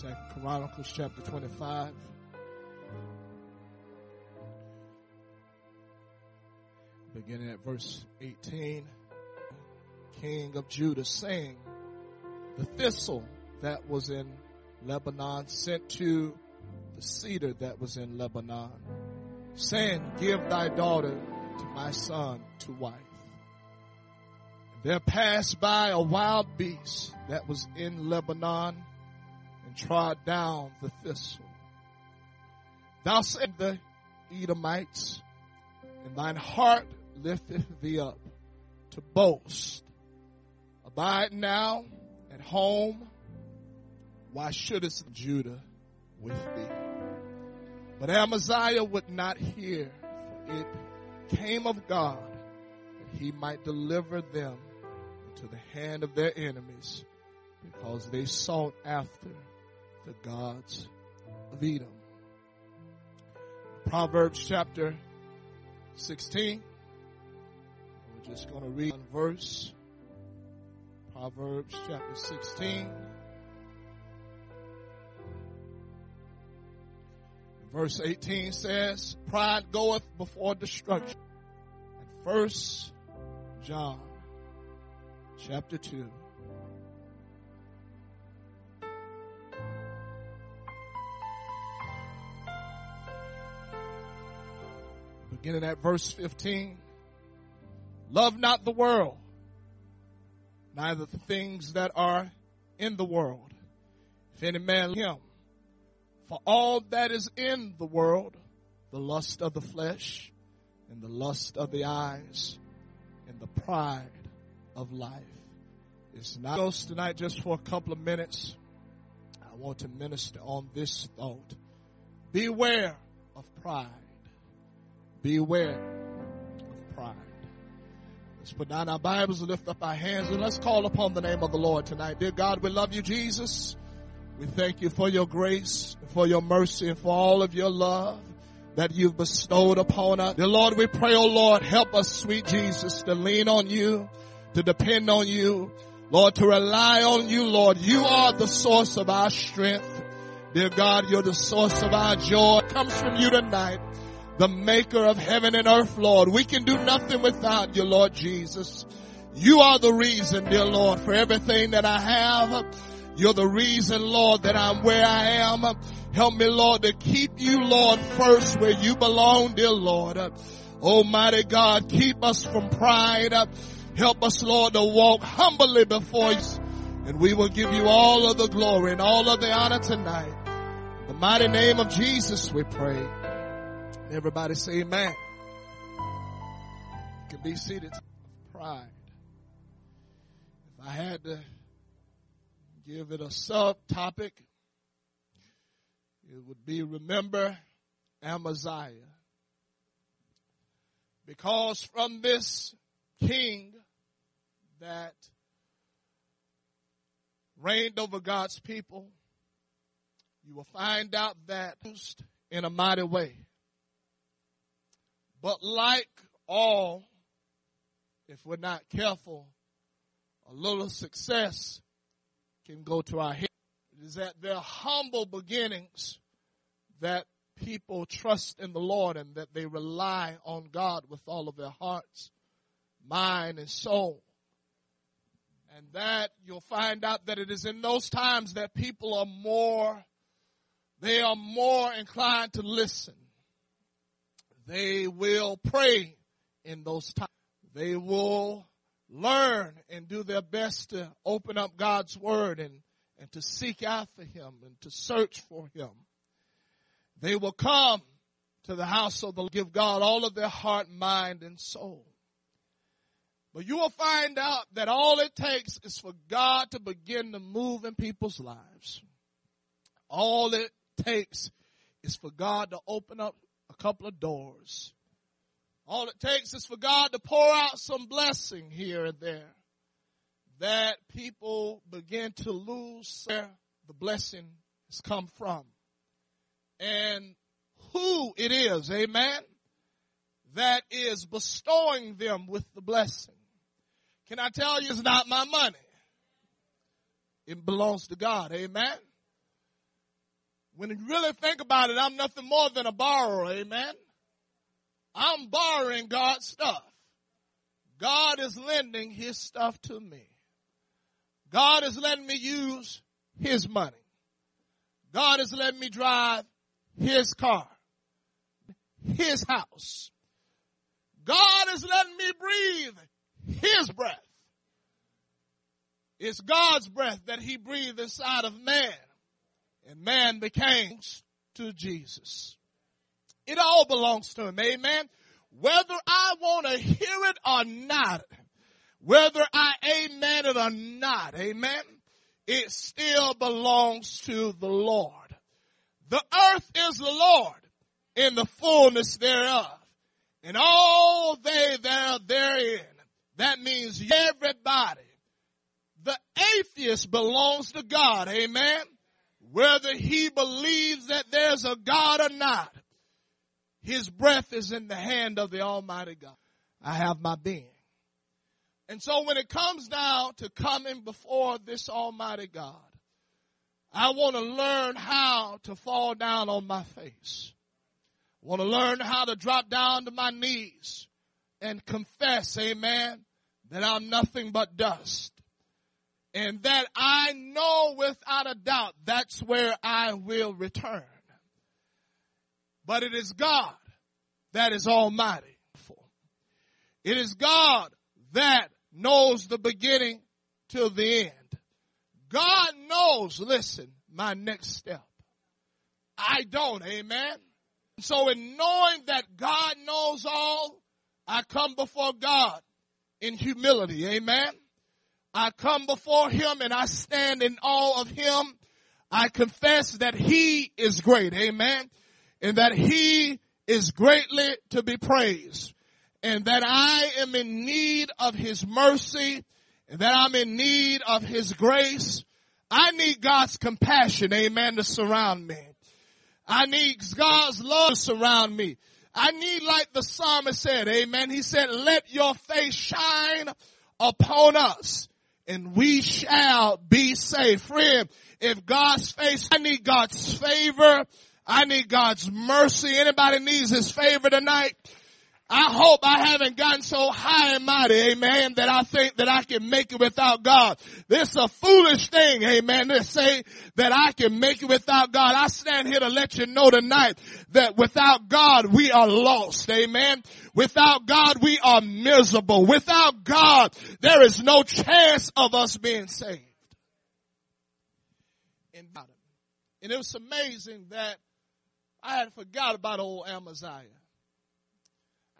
Second Chronicles chapter 25. Beginning at verse 18. King of Judah saying, the thistle that was in Lebanon sent to the cedar that was in Lebanon, saying, give thy daughter to my son to wife. There passed by a wild beast that was in Lebanon trod down the thistle. Thou said the Edomites, and thine heart lifteth thee up to boast. Abide now at home. Why shouldest Judah with thee? But Amaziah would not hear, for it came of God that he might deliver them into the hand of their enemies because they sought after the gods of Edom. Proverbs chapter 16. We're just going to read one verse. Proverbs chapter 16. Verse 18 says, Pride goeth before destruction. And first John chapter 2. Beginning at verse 15. Love not the world, neither the things that are in the world. If any man him, for all that is in the world, the lust of the flesh, and the lust of the eyes, and the pride of life. It's not goes tonight just for a couple of minutes. I want to minister on this thought. Beware of pride. Beware of pride. Let's put down our Bibles and lift up our hands and let's call upon the name of the Lord tonight. Dear God, we love you, Jesus. We thank you for your grace, for your mercy, and for all of your love that you've bestowed upon us. Dear Lord, we pray, oh Lord, help us, sweet Jesus, to lean on you, to depend on you, Lord, to rely on you, Lord. You are the source of our strength. Dear God, you're the source of our joy. It comes from you tonight, the maker of heaven and earth, Lord. We can do nothing without you, Lord Jesus. You are the reason, dear Lord, for everything that I have. You're the reason, Lord, that I'm where I am. Help me, Lord, to keep you, Lord, first where you belong, dear Lord. Almighty God, keep us from pride. Help us, Lord, to walk humbly before you. And we will give you all of the glory and all of the honor tonight. In the mighty name of Jesus, we pray. Everybody say amen. You can be seated. Pride. If I had to give it a subtopic, it would be remember Amaziah. Because from this king that reigned over God's people, you will find out that in a mighty way. But like all, if we're not careful, a little success can go to our head. It is at their humble beginnings that people trust in the Lord and that they rely on God with all of their hearts, mind, and soul. And that you'll find out that it is in those times that people are more, they are more inclined to listen. They will pray in those times. They will learn and do their best to open up God's word and, and to seek after him and to search for him. They will come to the house of the give God all of their heart, mind, and soul. But you will find out that all it takes is for God to begin to move in people's lives. All it takes is for God to open up a couple of doors. All it takes is for God to pour out some blessing here and there that people begin to lose where the blessing has come from and who it is, amen, that is bestowing them with the blessing. Can I tell you it's not my money? It belongs to God, amen. When you really think about it, I'm nothing more than a borrower, amen? I'm borrowing God's stuff. God is lending his stuff to me. God is letting me use his money. God is letting me drive his car, his house. God is letting me breathe his breath. It's God's breath that he breathed inside of man and man became to Jesus. It all belongs to him. Amen. Whether I want to hear it or not, whether I amen it or not, amen, it still belongs to the Lord. The earth is the Lord in the fullness thereof and all they that are therein. That means everybody. The atheist belongs to God. Amen. Whether he believes that there's a God or not, his breath is in the hand of the Almighty God. I have my being. And so when it comes down to coming before this Almighty God, I want to learn how to fall down on my face. I want to learn how to drop down to my knees and confess, amen, that I'm nothing but dust. And that I know without a doubt that's where I will return. But it is God that is almighty. It is God that knows the beginning till the end. God knows, listen, my next step. I don't, amen. So in knowing that God knows all, I come before God in humility, amen. I come before Him and I stand in awe of Him. I confess that He is great, amen. And that He is greatly to be praised and that I am in need of His mercy and that I'm in need of His grace. I need God's compassion, amen, to surround me. I need God's love to surround me. I need, like the psalmist said, amen. He said, let your face shine upon us and we shall be saved. Friend, if God's face, I need God's favor. I need God's mercy. Anybody needs his favor tonight? I hope I haven't gotten so high and mighty, amen, that I think that I can make it without God. This is a foolish thing, amen, to say that I can make it without God. I stand here to let you know tonight that without God we are lost, amen. Without God we are miserable. Without God there is no chance of us being saved. And it was amazing that I had forgot about old Amaziah.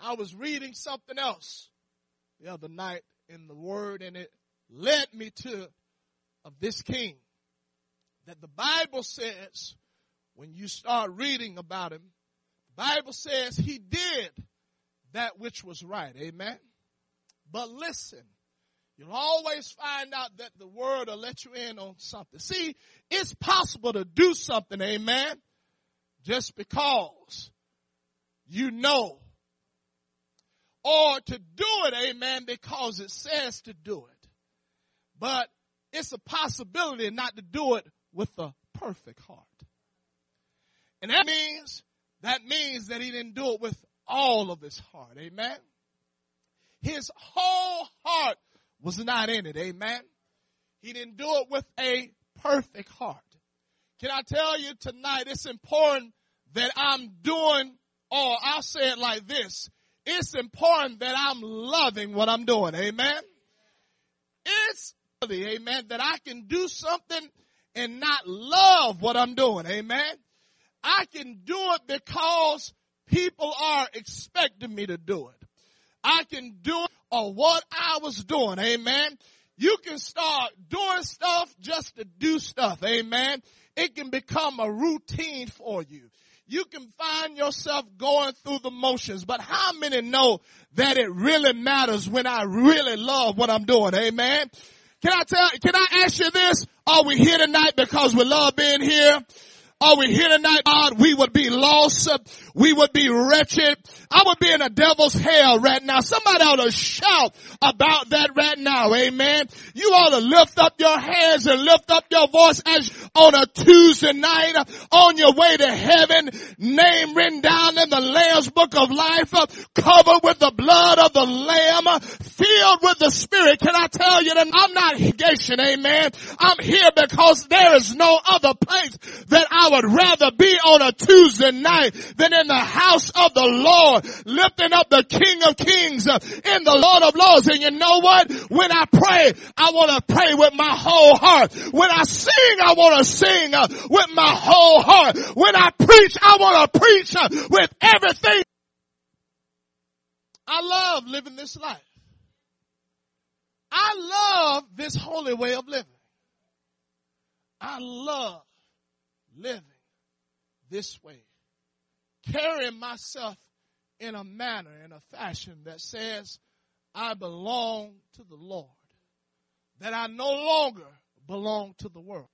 I was reading something else the other night in the word and it led me to of this king that the Bible says when you start reading about him, the Bible says he did that which was right. Amen. But listen, you'll always find out that the word will let you in on something. See, it's possible to do something, amen, just because you know or to do it, amen, because it says to do it. But it's a possibility not to do it with a perfect heart. And that means, that means that he didn't do it with all of his heart. Amen. His whole heart was not in it. Amen. He didn't do it with a perfect heart. Can I tell you tonight, it's important that I'm doing, or I'll say it like this, it's important that I'm loving what I'm doing. Amen. It's amen, that I can do something and not love what I'm doing. Amen. I can do it because people are expecting me to do it. I can do it or what I was doing. Amen. You can start doing stuff just to do stuff. Amen. It can become a routine for you you can find yourself going through the motions, but how many know that it really matters when I really love what I'm doing? Amen. Can I tell, can I ask you this? Are we here tonight because we love being here? Are we here tonight, God? We would be lost. We would be wretched. I would be in a devil's hell right now. Somebody ought to shout about that right now. Amen. You ought to lift up your hands and lift up your voice as on a Tuesday night on your way to heaven, name written down in the Lamb's book of life, covered with the blood of the Lamb, filled with the Spirit. Can I tell you that I'm not Haitian, amen. I'm here because there is no other place that I would rather be on a Tuesday night than in the house of the Lord, lifting up the King of Kings uh, in the Lord of Lords. And you know what? When I pray, I want to pray with my whole heart. When I sing, I want to sing uh, with my whole heart. When I preach, I want to preach uh, with everything. I love living this life. I love this holy way of living. I love living this way. Carrying myself in a manner, in a fashion that says, I belong to the Lord. That I no longer belong to the world.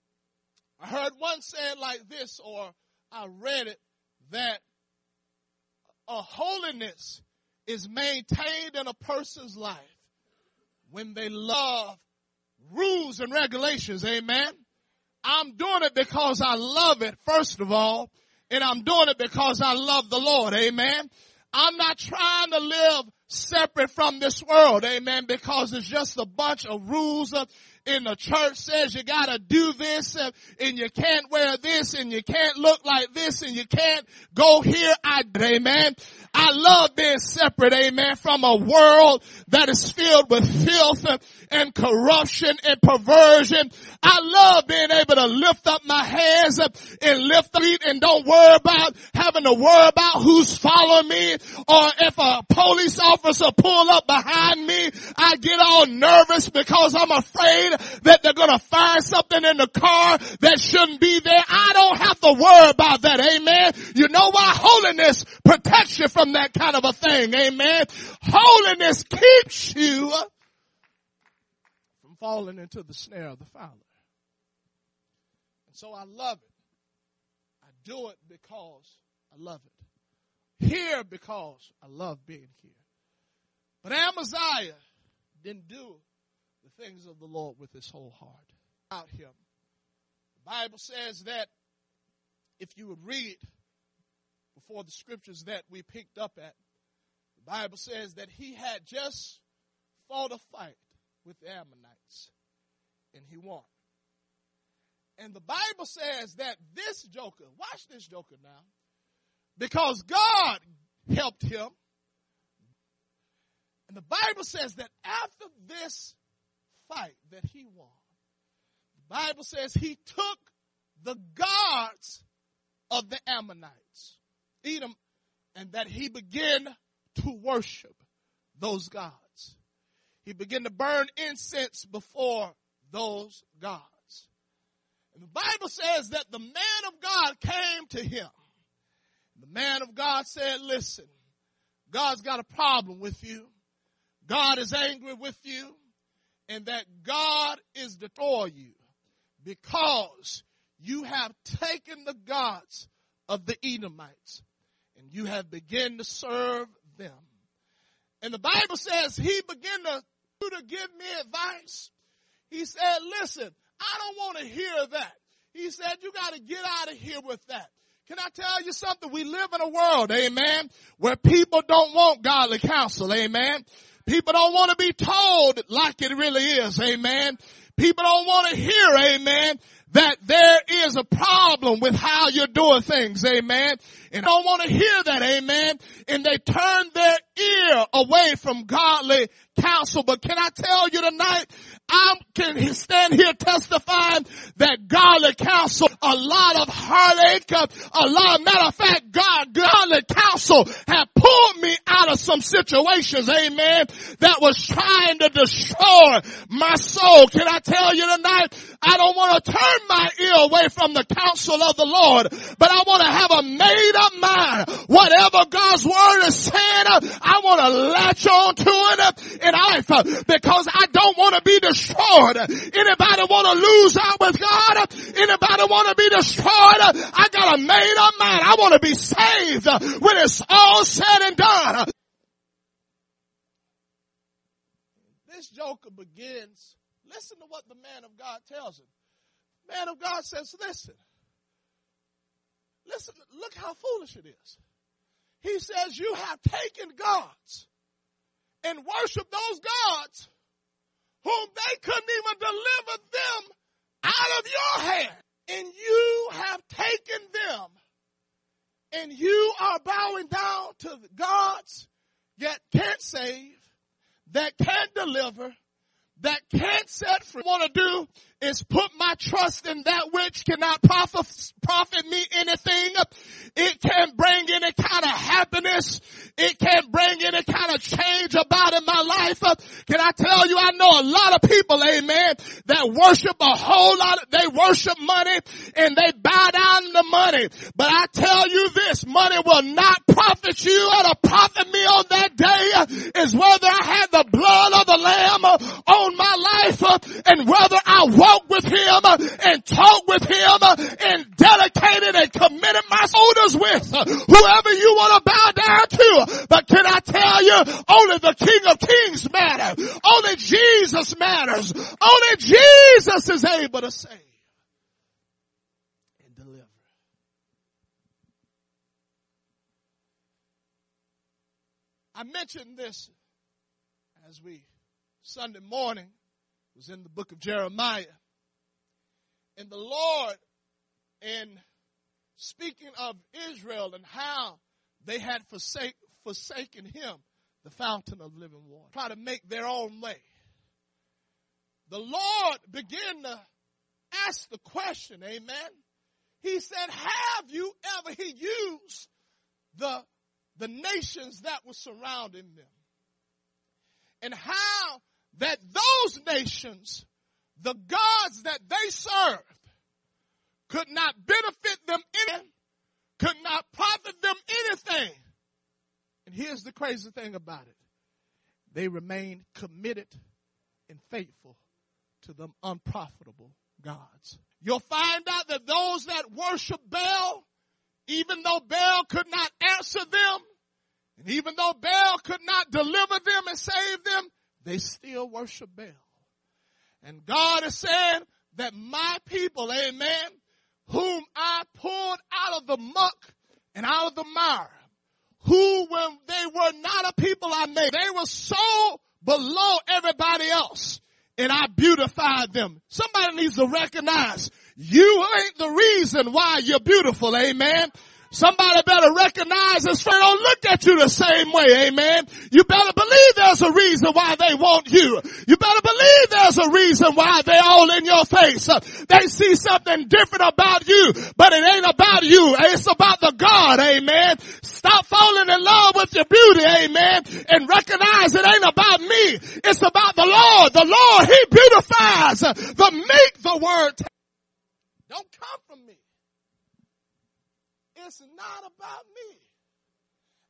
I heard one say it like this, or I read it, that a holiness is maintained in a person's life when they love rules and regulations. Amen. I'm doing it because I love it, first of all, and I'm doing it because I love the Lord. Amen. I'm not trying to live separate from this world. Amen. Because it's just a bunch of rules uh, in the church says you gotta do this and, you can't wear this and you can't look like this and you can't go here. I, amen. I love being separate, amen, from a world that is filled with filth and corruption and perversion. I love being able to lift up my hands and lift feet and don't worry about having to worry about who's following me or if a police officer pull up behind me, I get all nervous because I'm afraid that they're going to find something in the car that shouldn't be there. I don't have to worry about that. Amen. You know why? Holiness protects you from that kind of a thing. Amen. Holiness keeps you from falling into the snare of the fowler. And so I love it. I do it because I love it. Here because I love being here. But Amaziah didn't do the things of the Lord with his whole heart. Out him. The Bible says that if you would read before the scriptures that we picked up at, the Bible says that he had just fought a fight with the Ammonites and he won. And the Bible says that this joker, watch this joker now, because God helped him. And the Bible says that after this fight that he won, the Bible says he took the gods of the Ammonites, Edom, and that he began to worship those gods. He began to burn incense before those gods. And the Bible says that the man of God came to him. The man of God said, listen, God's got a problem with you. God is angry with you and that God is before you because you have taken the gods of the Edomites and you have begun to serve them. And the Bible says he began to, to give me advice. He said, listen, I don't want to hear that. He said, you got to get out of here with that. Can I tell you something? We live in a world, amen, where people don't want godly counsel, amen. People don't want to be told like it really is, amen. People don't want to hear, amen, that there is a problem with how you're doing things, amen. And don't want to hear that, amen. And they turn their ear away from godly counsel. But can I tell you tonight, I can stand here testifying that godly counsel, a lot of heartache, a lot, of matter of fact, God, godly counsel have pulled me out of some situations, amen, that was trying to destroy my soul. Can I tell you tonight, I don't want to turn my ear away from the counsel of the Lord, but I want to have a made up mind. Whatever God's word is saying, I want to latch on to it in life because I don't want to be destroyed. Anybody want to lose out with God? Anybody want to be destroyed? I got a made up mind. I want to be saved when it's all said and done. This joker begins, listen to what the man of God tells him. Man of God says, listen, listen, look how foolish it is. He says, you have taken gods and worship those gods whom they couldn't even deliver them out of your hand. And you have taken them and you are bowing down to gods that can't save, that can't deliver, that can't set free. What I want to do is put my trust in that which cannot profit, profit me anything. It can't bring any kind of happiness. It can't bring any kind of change about in my life. Can I tell you, I know a lot of people, amen, that worship a whole lot. Of, they worship money and they bow down to money. But I tell you this, money will not profit you. What'll profit me on that day is whether I had the blood of the lamb on my life and whether I walk with him and talk with him and dedicated and committed my shoulders with whoever you want to bow down to. But can I tell you, only the King of Kings matter. Only Jesus matters. Only Jesus is able to save and deliver. I mentioned this as we Sunday morning was in the book of Jeremiah. And the Lord, in speaking of Israel and how they had forsake, forsaken him, the fountain of living water, try to make their own way. The Lord began to ask the question, amen. He said, have you ever, he used the, the nations that were surrounding them and how that those nations the gods that they served could not benefit them any, could not profit them anything. And here's the crazy thing about it. They remained committed and faithful to them unprofitable gods. You'll find out that those that worship Baal, even though Baal could not answer them, and even though Baal could not deliver them and save them, they still worship Baal. And God is saying that my people, amen, whom I pulled out of the muck and out of the mire, who when they were not a people I made, they were so below everybody else and I beautified them. Somebody needs to recognize you ain't the reason why you're beautiful, amen. Somebody better recognize this friend don't look at you the same way, amen. You better believe there's a reason why they want you. You better believe there's a reason why they're all in your face. Uh, they see something different about you, but it ain't about you. It's about the God, amen. Stop falling in love with your beauty, amen, and recognize it ain't about me. It's about the Lord. The Lord, He beautifies uh, the meek, the word. Don't come from me. It's not about me.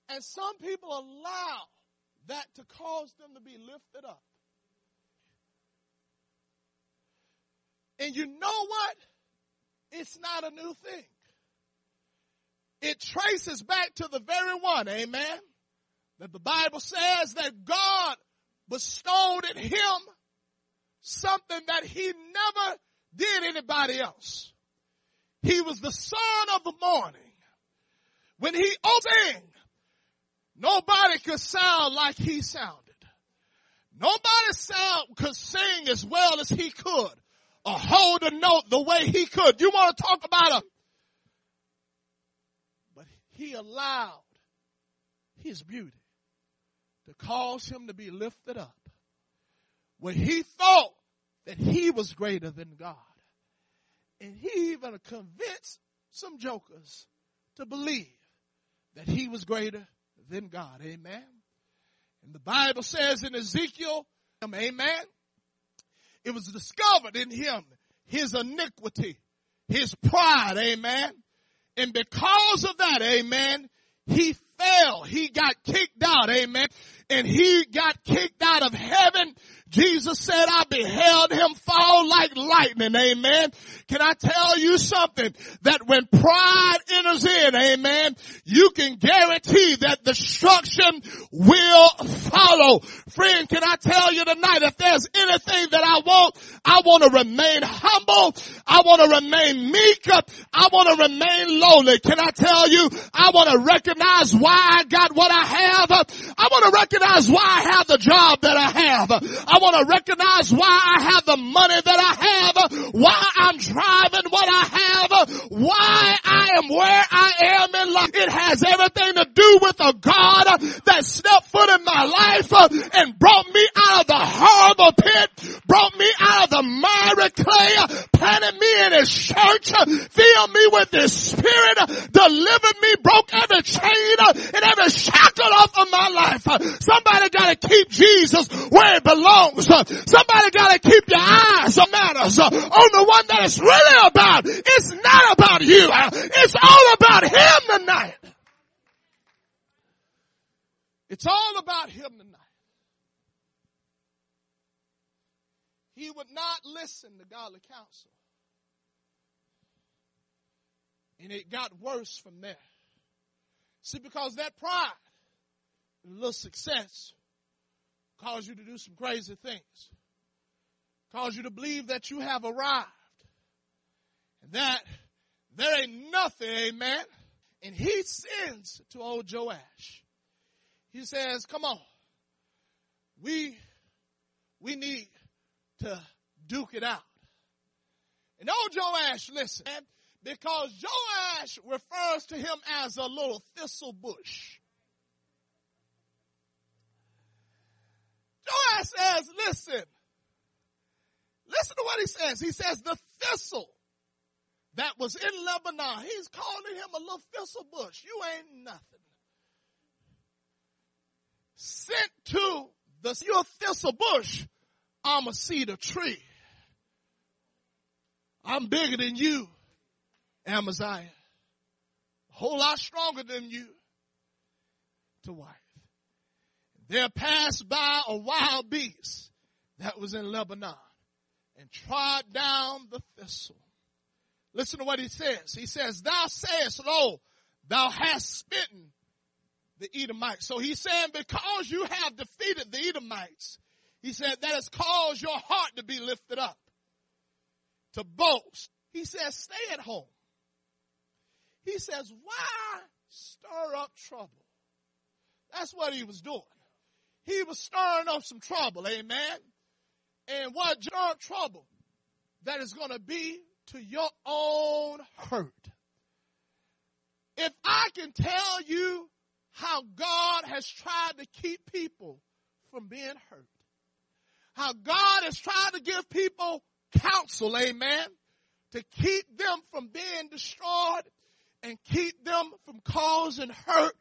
And some people allow that to cause them to be lifted up. And you know what? It's not a new thing. It traces back to the very one, amen, that the Bible says that God bestowed in him something that he never did anybody else. He was the son of the morning. When he opened, nobody could sound like he sounded. Nobody sound could sing as well as he could or hold a note the way he could. You want to talk about a, but he allowed his beauty to cause him to be lifted up when he thought that he was greater than God. And he even convinced some jokers to believe that he was greater than God. Amen. And the Bible says in Ezekiel, amen, it was discovered in him his iniquity, his pride, amen. And because of that, amen, he fell. He got kicked out. Amen. And he got kicked out of heaven. Jesus said, I beheld him fall like lightning. Amen. Can I tell you something? That when pride enters in, amen, you can guarantee that destruction will follow. Friend, can I tell you tonight, if there's anything that I want, I want to remain humble. I want to remain meek. I want to remain lowly. Can I tell you, I want to recognize why I got what I have. I want to recognize why I have the job that I have. I want to recognize why I have the money that I have, why I'm driving what I have, why I am where I am in life. It has everything to do with a God that stepped foot in my life and brought me out of the horrible pit, brought me out of the miry clay, planted me in his church, filled me with his spirit, delivered me, broke every chain and every shackle off of my life. Somebody gotta keep Jesus where it belongs. Somebody gotta keep your eyes on matters on the one that it's really about. It's not about you. It's all about him tonight. It's all about him tonight. He would not listen to godly counsel. And it got worse from there. See, because that pride, a little success, cause you to do some crazy things. Cause you to believe that you have arrived. And that there ain't nothing, amen. And he sends to old Joash. He says, come on. We, we need to duke it out. And old Joash, listen, because Joash refers to him as a little thistle bush. Joash says, listen, listen to what he says. He says, the thistle that was in Lebanon, he's calling him a little thistle bush. You ain't nothing. Sent to the your thistle bush, I'm a cedar tree. I'm bigger than you, Amaziah. A whole lot stronger than you to wife. There passed by a wild beast that was in Lebanon and trod down the thistle. Listen to what he says. He says, thou sayest, lo, thou hast smitten the Edomites. So he's saying because you have defeated the Edomites, he said that has caused your heart to be lifted up, to boast. He says, stay at home. He says, why stir up trouble? That's what he was doing he was stirring up some trouble, amen. And what stirred trouble that is going to be to your own hurt. If I can tell you how God has tried to keep people from being hurt, how God is trying to give people counsel, amen, to keep them from being destroyed and keep them from causing hurt.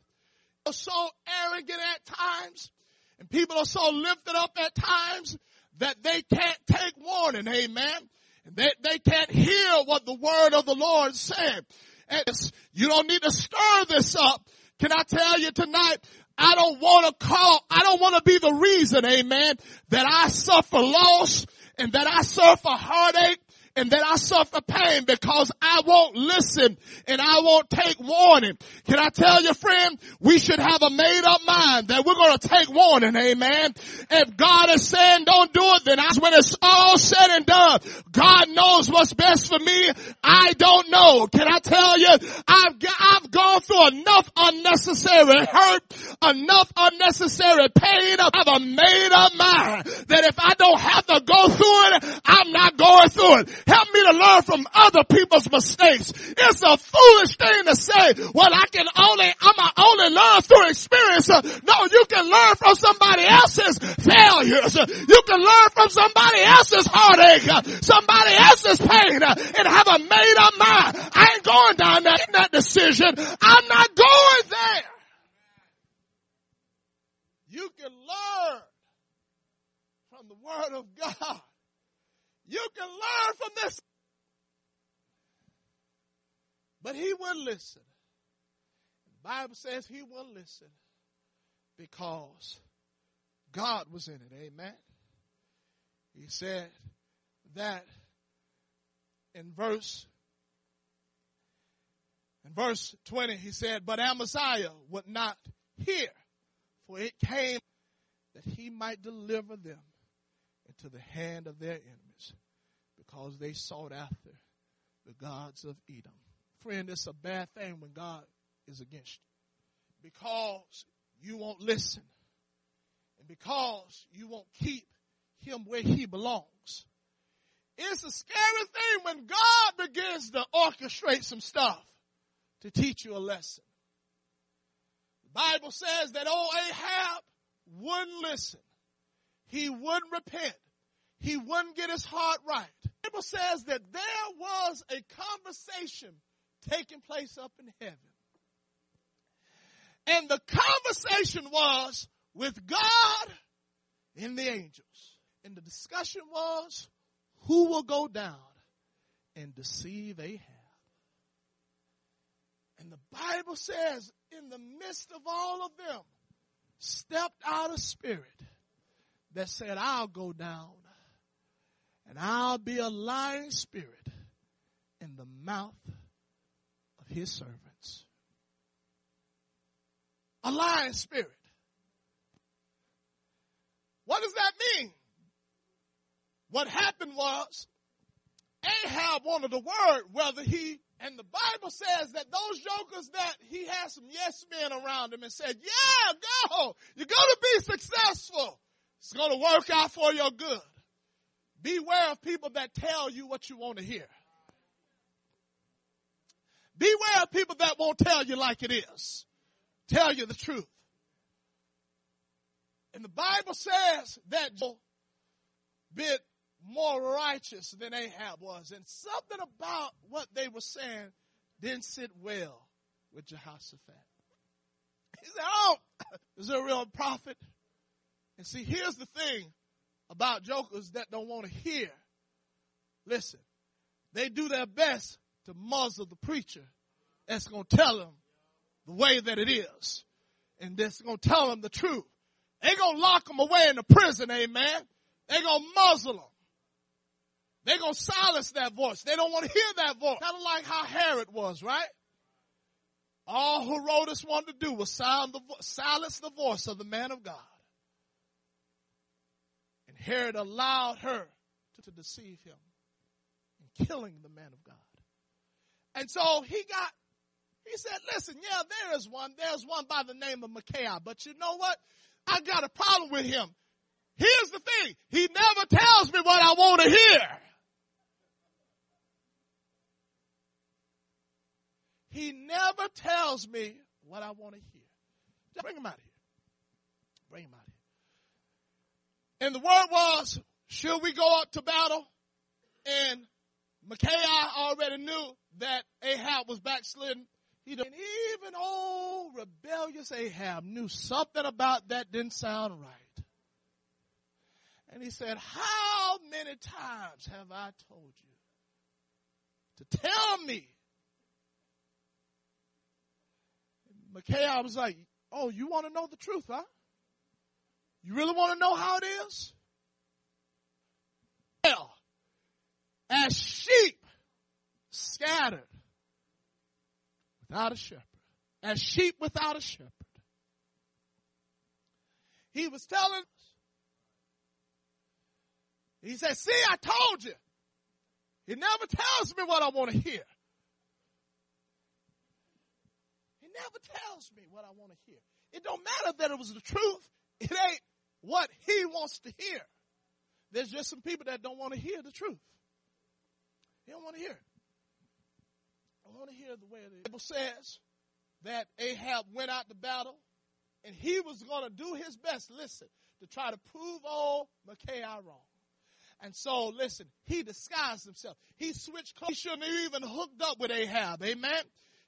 They're so arrogant at times and people are so lifted up at times that they can't take warning, amen. And they, they can't hear what the word of the Lord said. And you don't need to stir this up. Can I tell you tonight, I don't want to call, I don't want to be the reason, amen, that I suffer loss and that I suffer heartache and that I suffer pain because I won't listen and I won't take warning. Can I tell you friend, we should have a made up mind that we're going to take warning, amen. If God is saying don't do it, then that's when it's all said and done. God knows what's best for me. I don't know. Can I tell you, I've, I've gone through enough unnecessary hurt, enough unnecessary pain. I have a made up mind that if I don't have to go through it, I'm not going through it. Help me to learn from other people's mistakes. It's a foolish thing to say, well, I can only, I'm only learn through experience. No, you can learn from somebody else's failures. You can learn from somebody else's heartache, somebody else's pain, and have a made up mind. I ain't going down that, that decision. I'm not going there. You can learn from the Word of God you can learn from this. But he would listen. The Bible says he wouldn't listen because God was in it. Amen. He said that in verse in verse 20 he said, But Amaziah would not hear, for it came that he might deliver them into the hand of their enemies, because they sought after the gods of Edom. Friend, it's a bad thing when God is against you. Because you won't listen. And because you won't keep him where he belongs. It's a scary thing when God begins to orchestrate some stuff to teach you a lesson. The Bible says that old Ahab wouldn't listen. He wouldn't repent. He wouldn't get his heart right. Bible says that there was a conversation taking place up in heaven. And the conversation was with God and the angels. And the discussion was who will go down and deceive Ahab. And the Bible says in the midst of all of them stepped out a spirit that said, I'll go down and I'll be a lying spirit in the mouth of his servants. A lying spirit. What does that mean? What happened was Ahab wanted the word whether he and the Bible says that those jokers that he had some yes men around him and said, yeah, go. You're going to be successful. It's going to work out for your good. Beware of people that tell you what you want to hear. Beware of people that won't tell you like it is. Tell you the truth. And the Bible says that Joel bit more righteous than Ahab was. And something about what they were saying didn't sit well with Jehoshaphat. He said, Oh, is there a real prophet? And see, here's the thing about jokers that don't want to hear. Listen, they do their best to muzzle the preacher that's going to tell them the way that it is. And that's going to tell them the truth. They going to lock them away in the prison, amen. They going to muzzle them. They're going to silence that voice. They don't want to hear that voice. Kind of like how Herod was, right? All Herodias wanted to do was silence the voice of the man of God. And Herod allowed her to, deceive him in killing the man of God. And so he got, he said, listen, yeah, there is one. There's one by the name of Micaiah. But you know what? I got a problem with him. Here's the thing. He never tells me what I want to hear. He never tells me what I want to hear. Just bring him out here. Bring him out. And the word was, should we go up to battle? And Micaiah already knew that Ahab was backslidden. He and even old rebellious Ahab knew something about that didn't sound right. And he said, how many times have I told you to tell me Micaiah was like, Oh, you want to know the truth, huh? You really want to know how it is? Well, as sheep scattered without a shepherd, as sheep without a shepherd, he was telling us, he said, See, I told you. He never tells me what I want to hear. He never tells me what I want to hear. It don't matter that it was the truth. It ain't what he wants to hear. There's just some people that don't want to hear the truth. They don't want to hear. I want to hear the way the Bible says that Ahab went out to battle and he was going to do his best, listen, to try to prove old Micaiah wrong. And so, listen, he disguised himself. He switched clothes. He shouldn't have even hooked up with Ahab. Amen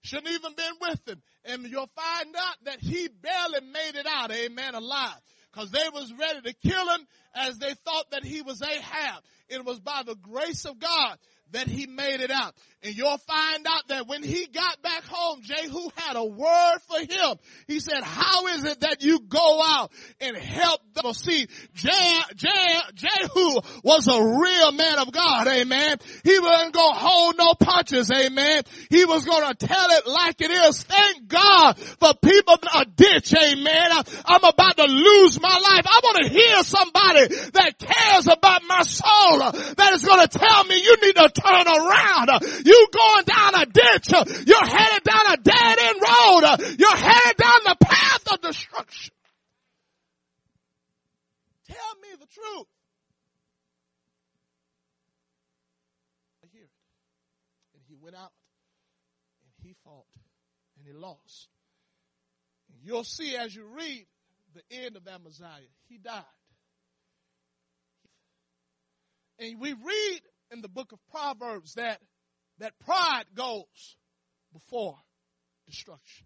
shouldn't even been with him. And you'll find out that he barely made it out, amen, alive. Cause they was ready to kill him as they thought that he was Ahab. It was by the grace of God that he made it out. And you'll find out that when he got back home, Jehu had a word for him. He said, how is it that you go out and help them? See, Je- Je- Jehu was a real man of God, amen. He wasn't gonna hold no punches, amen. He was gonna tell it like it is. Thank God for people in a ditch, amen. I'm about to lose my life. I want to hear somebody that cares about my soul uh, that is gonna tell me you need to turn around. Uh, you going down a ditch. You're headed down a dead end road. You're headed down the path of destruction. Tell me the truth. I hear it. And he went out and he fought and he lost. And you'll see as you read the end of Amaziah, he died. And we read in the book of Proverbs that that pride goes before destruction.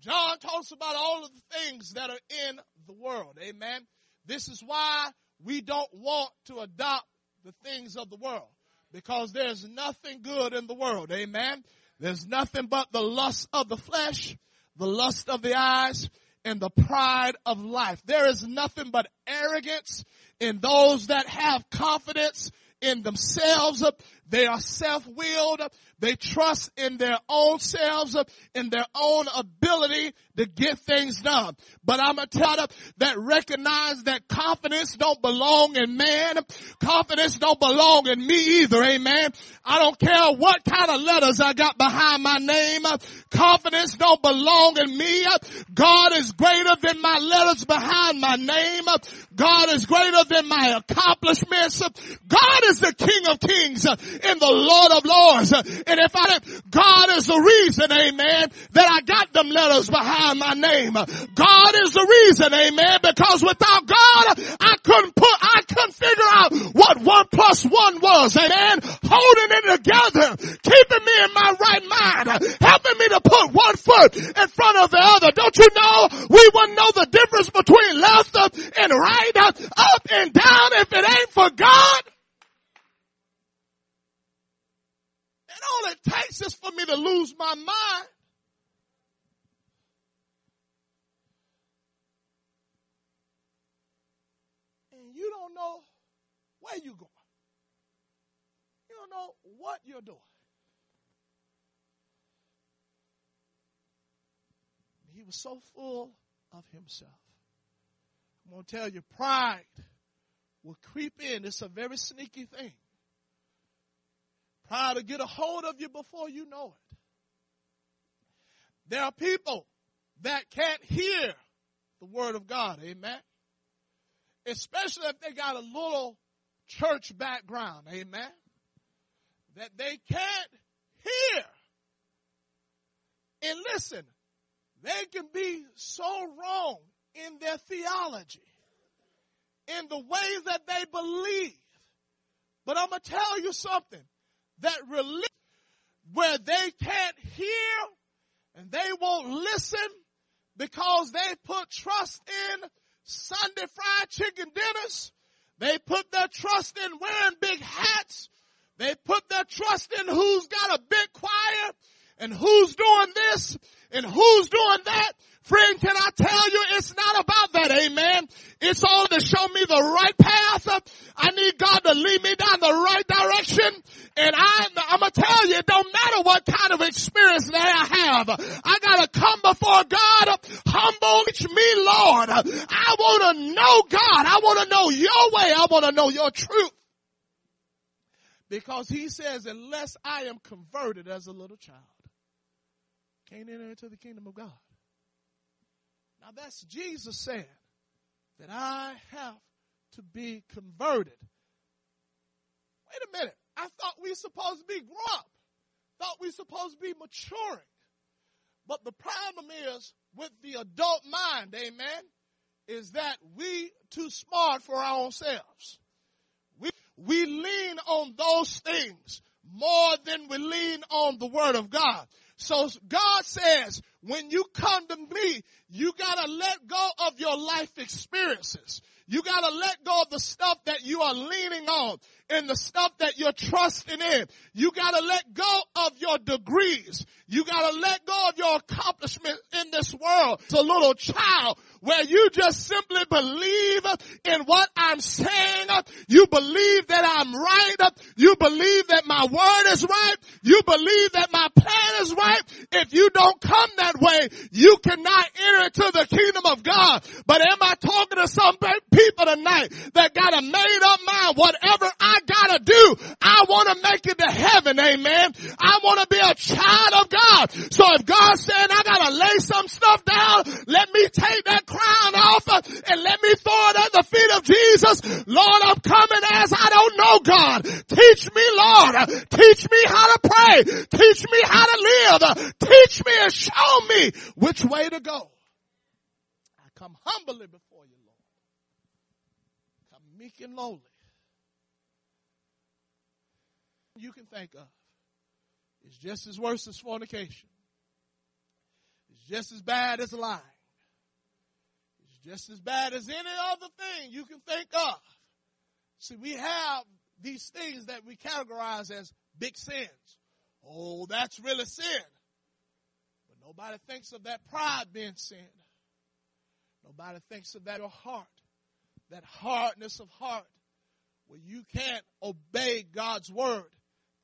John talks about all of the things that are in the world. Amen. This is why we don't want to adopt the things of the world because there's nothing good in the world. Amen. There's nothing but the lust of the flesh, the lust of the eyes, and the pride of life. There is nothing but arrogance in those that have confidence in themselves. They are self-willed. They trust in their own selves, in their own ability to get things done. But I'm tell them that recognize that confidence don't belong in man. Confidence don't belong in me either. Amen. I don't care what kind of letters I got behind my name. Confidence don't belong in me. God is greater than my letters behind my name. God is greater than my accomplishments. God is the King of Kings and the Lord of Lords. And if I, God is the reason, amen, that I got them letters behind my name. God is the reason, amen, because without God, I couldn't put, I couldn't figure out what one plus one was, amen, holding it together, keeping me in my right mind, helping me to put one foot in front of the other. Don't you know we wouldn't know the difference between left and right, up and down if it ain't for God? And all it takes is for me to lose my mind. And you don't know where you're going. You don't know what you're doing. He was so full of himself. I'm going to tell you, pride will creep in. It's a very sneaky thing. Pride to get a hold of you before you know it. There are people that can't hear the word of God. Amen. Especially if they got a little church background. Amen. That they can't hear. And listen, they can be so wrong in their theology, in the ways that they believe. But I'm going to tell you something that religion where they can't hear and they won't listen because they put trust in Sunday fried chicken dinners. They put their trust in wearing big hats. They put their trust in who's got a big choir and who's doing this and who's doing that. Friend, can I tell you, it's not about that, amen. It's all to show me the right path. I need God to lead me down the right direction. And I, I'm gonna tell you, it don't matter what kind of experience that I have. I gotta come before God, humble me, Lord. I wanna know God. I wanna know your way. I wanna know your truth. Because he says, unless I am converted as a little child, can't enter into the kingdom of God. Now that's Jesus saying that I have to be converted. Wait a minute. I thought we supposed to be grown up. Thought we supposed to be maturing. But the problem is with the adult mind, amen, is that we too smart for our own selves. We, we lean on those things more than we lean on the word of God. So God says, when you come to me, you gotta let go of your life experiences. You gotta let go of the stuff that you are leaning on and the stuff that you're trusting in. You gotta let go of your degrees. You gotta let go of your accomplishment in this world. It's a little child where you just simply believe in what I'm saying. You believe that I'm right. You believe that my word is right. You believe that my plan is right. If you don't come that way, you cannot enter into the kingdom of God. But am I talking to some people tonight that got a made up mind? Whatever I gotta do, I want to make it to heaven. Amen. I want to be a child of God. So if God said I gotta lay some stuff down, let me take that crown off uh, and let me throw it at the feet of Jesus. Lord, I'm coming as I don't know God. Teach me, Lord. Teach me how to pray. Teach me how to live. Teach me and show me which way to go. I come humbly before you, Lord. Come meek and lowly. You can think of. It's just as worse as fornication. It's just as bad as lying. It's just as bad as any other thing you can think of. See, we have these things that we categorize as big sins. Oh, that's really sin. Nobody thinks of that pride being sin. Nobody thinks of that heart, that hardness of heart, where you can't obey God's word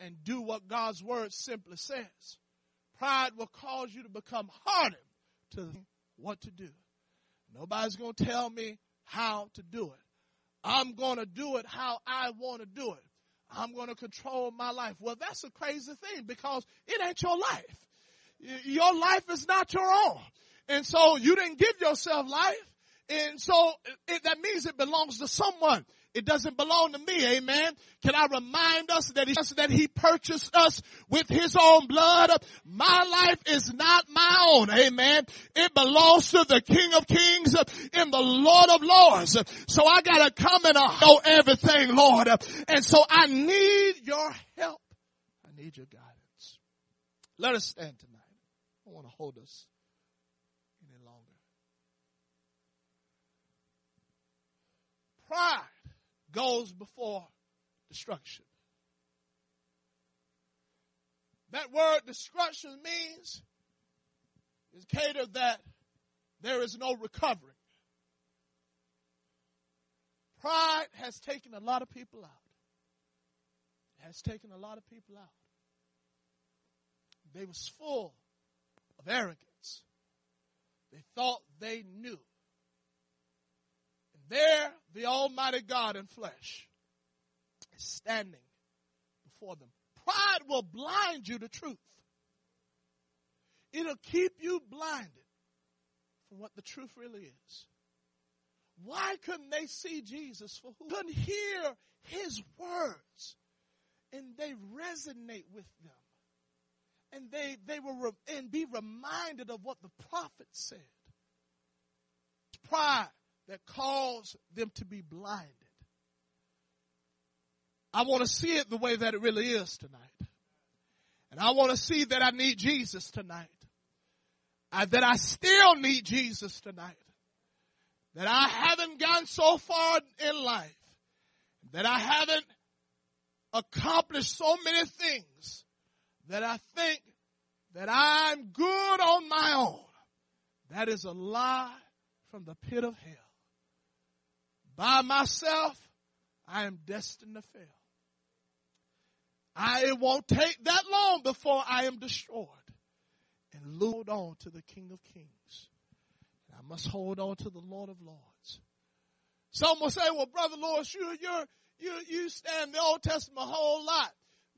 and do what God's word simply says. Pride will cause you to become hardened to what to do. Nobody's going to tell me how to do it. I'm going to do it how I want to do it. I'm going to control my life. Well, that's a crazy thing because it ain't your life. Your life is not your own. And so you didn't give yourself life. And so it, that means it belongs to someone. It doesn't belong to me. Amen. Can I remind us that he, that he purchased us with his own blood? My life is not my own. Amen. It belongs to the King of Kings and the Lord of Lords. So I gotta come and know everything, Lord. And so I need your help. I need your guidance. Let us stand tonight. I want to hold us any longer. Pride goes before destruction. That word destruction means is catered that there is no recovery. Pride has taken a lot of people out. Has taken a lot of people out. They was full of arrogance. They thought they knew. And There, the Almighty God in flesh is standing before them. Pride will blind you to truth. It'll keep you blinded from what the truth really is. Why couldn't they see Jesus for who? Couldn't hear his words and they resonate with them. And they, they were, re- and be reminded of what the prophet said. Pride that caused them to be blinded. I want to see it the way that it really is tonight. And I want to see that I need Jesus tonight. I, that I still need Jesus tonight. That I haven't gone so far in life. That I haven't accomplished so many things that I think that I'm good on my own. That is a lie from the pit of hell by myself, I am destined to fail. I, it won't take that long before I am destroyed and lured on to the King of Kings. I must hold on to the Lord of Lords. Some will say, well, Brother Lord, you, you're, you, you stand the Old Testament a whole lot.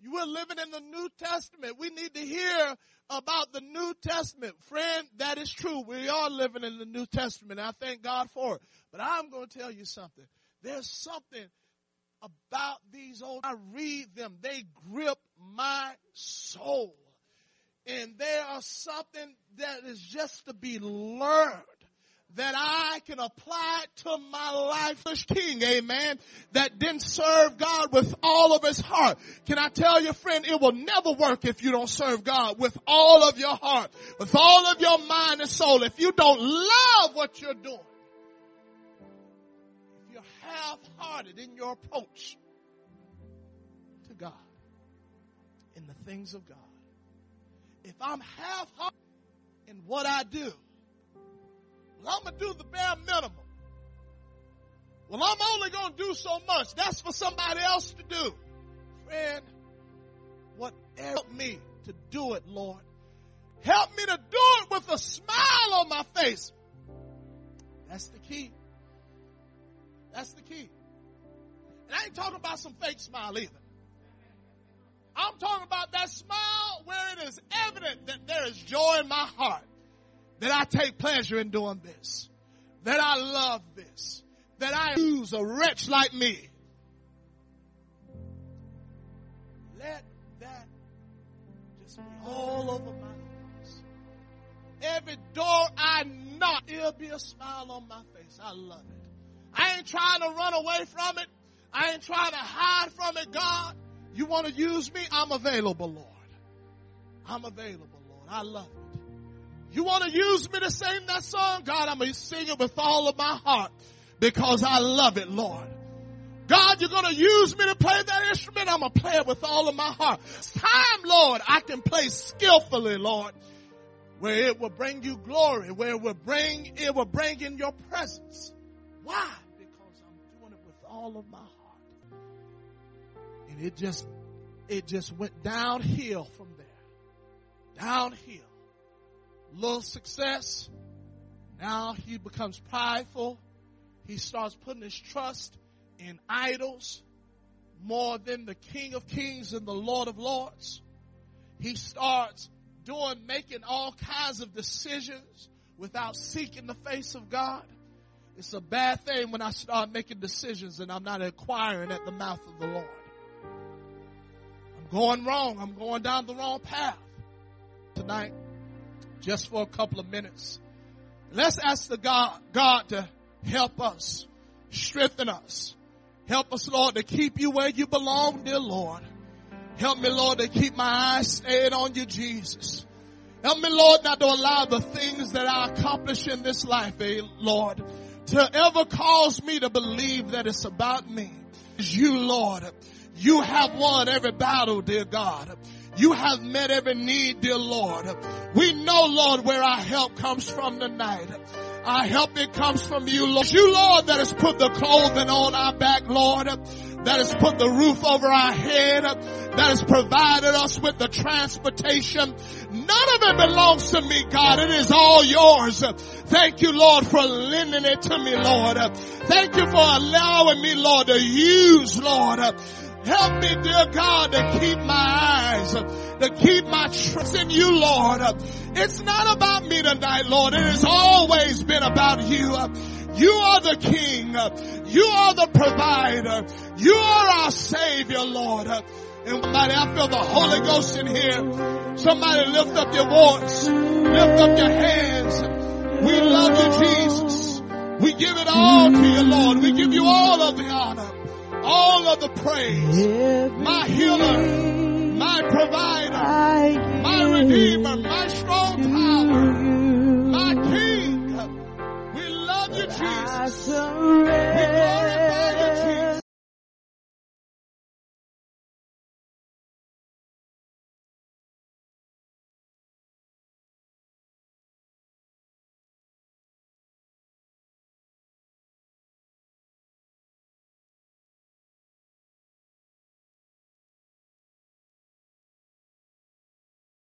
Were living in the New Testament. We need to hear about the New Testament. Friend, that is true. We are living in the New Testament. I thank God for it. But I'm going to tell you something. There's something about these old, I read them. They grip my soul. And there are something that is just to be learned that I can apply to my life as king, amen, that didn't serve God with all of his heart. Can I tell you, friend, it will never work if you don't serve God with all of your heart, with all of your mind and soul. If you don't love what you're doing, if you're half-hearted in your approach to God, in the things of God, if I'm half-hearted in what I do, well, I'm going to do the bare minimum. Well, I'm only going to do so much. That's for somebody else to do. Friend, whatever help me to do it, Lord. Help me to do it with a smile on my face. That's the key. That's the key. And I ain't talking about some fake smile either. I'm talking about that smile where it is evident that there is joy in my heart that I take pleasure in doing this, that I love this, that I use a wretch like me. Let that just be all over my face. Every door I knock, it'll be a smile on my face. I love it. I ain't trying to run away from it. I ain't trying to hide from it, God. You want to use me? I'm available, Lord. I'm available, Lord. I love it. You want to use me to sing that song? God, I'm going to sing it with all of my heart because I love it, Lord. God, you're going to use me to play that instrument. I'm going to play it with all of my heart. It's time, Lord, I can play skillfully, Lord, where it will bring you glory, where it will bring, it will bring in your presence. Why? Because I'm doing it with all of my heart. And it just, it just went downhill from there. Downhill little success. Now he becomes prideful. He starts putting his trust in idols more than the King of Kings and the Lord of Lords. He starts doing, making all kinds of decisions without seeking the face of God. It's a bad thing when I start making decisions and I'm not inquiring at the mouth of the Lord. I'm going wrong. I'm going down the wrong path tonight just for a couple of minutes. Let's ask the God, God to help us, strengthen us. Help us, Lord, to keep you where you belong, dear Lord. Help me, Lord, to keep my eyes stayed on you, Jesus. Help me, Lord, not to allow the things that I accomplish in this life, eh, Lord, to ever cause me to believe that it's about me. It's you, Lord. You have won every battle, dear God. You have met every need, dear Lord. We know, Lord, where our help comes from tonight. Our help it comes from you, Lord. You, Lord, that has put the clothing on our back, Lord. That has put the roof over our head. That has provided us with the transportation. None of it belongs to me, God. It is all yours. Thank you, Lord, for lending it to me, Lord. Thank you for allowing me, Lord, to use, Lord, Help me, dear God, to keep my eyes, to keep my trust in you, Lord. It's not about me tonight, Lord. It has always been about you. You are the King. You are the provider. You are our Savior, Lord. And somebody, I feel the Holy Ghost in here. Somebody lift up your voice. Lift up your hands. We love you, Jesus. We give it all to you, Lord. We give you all of the honor all of the praise. My healer, my provider, my redeemer, my strong tower, my king. We love you, Jesus. We glorify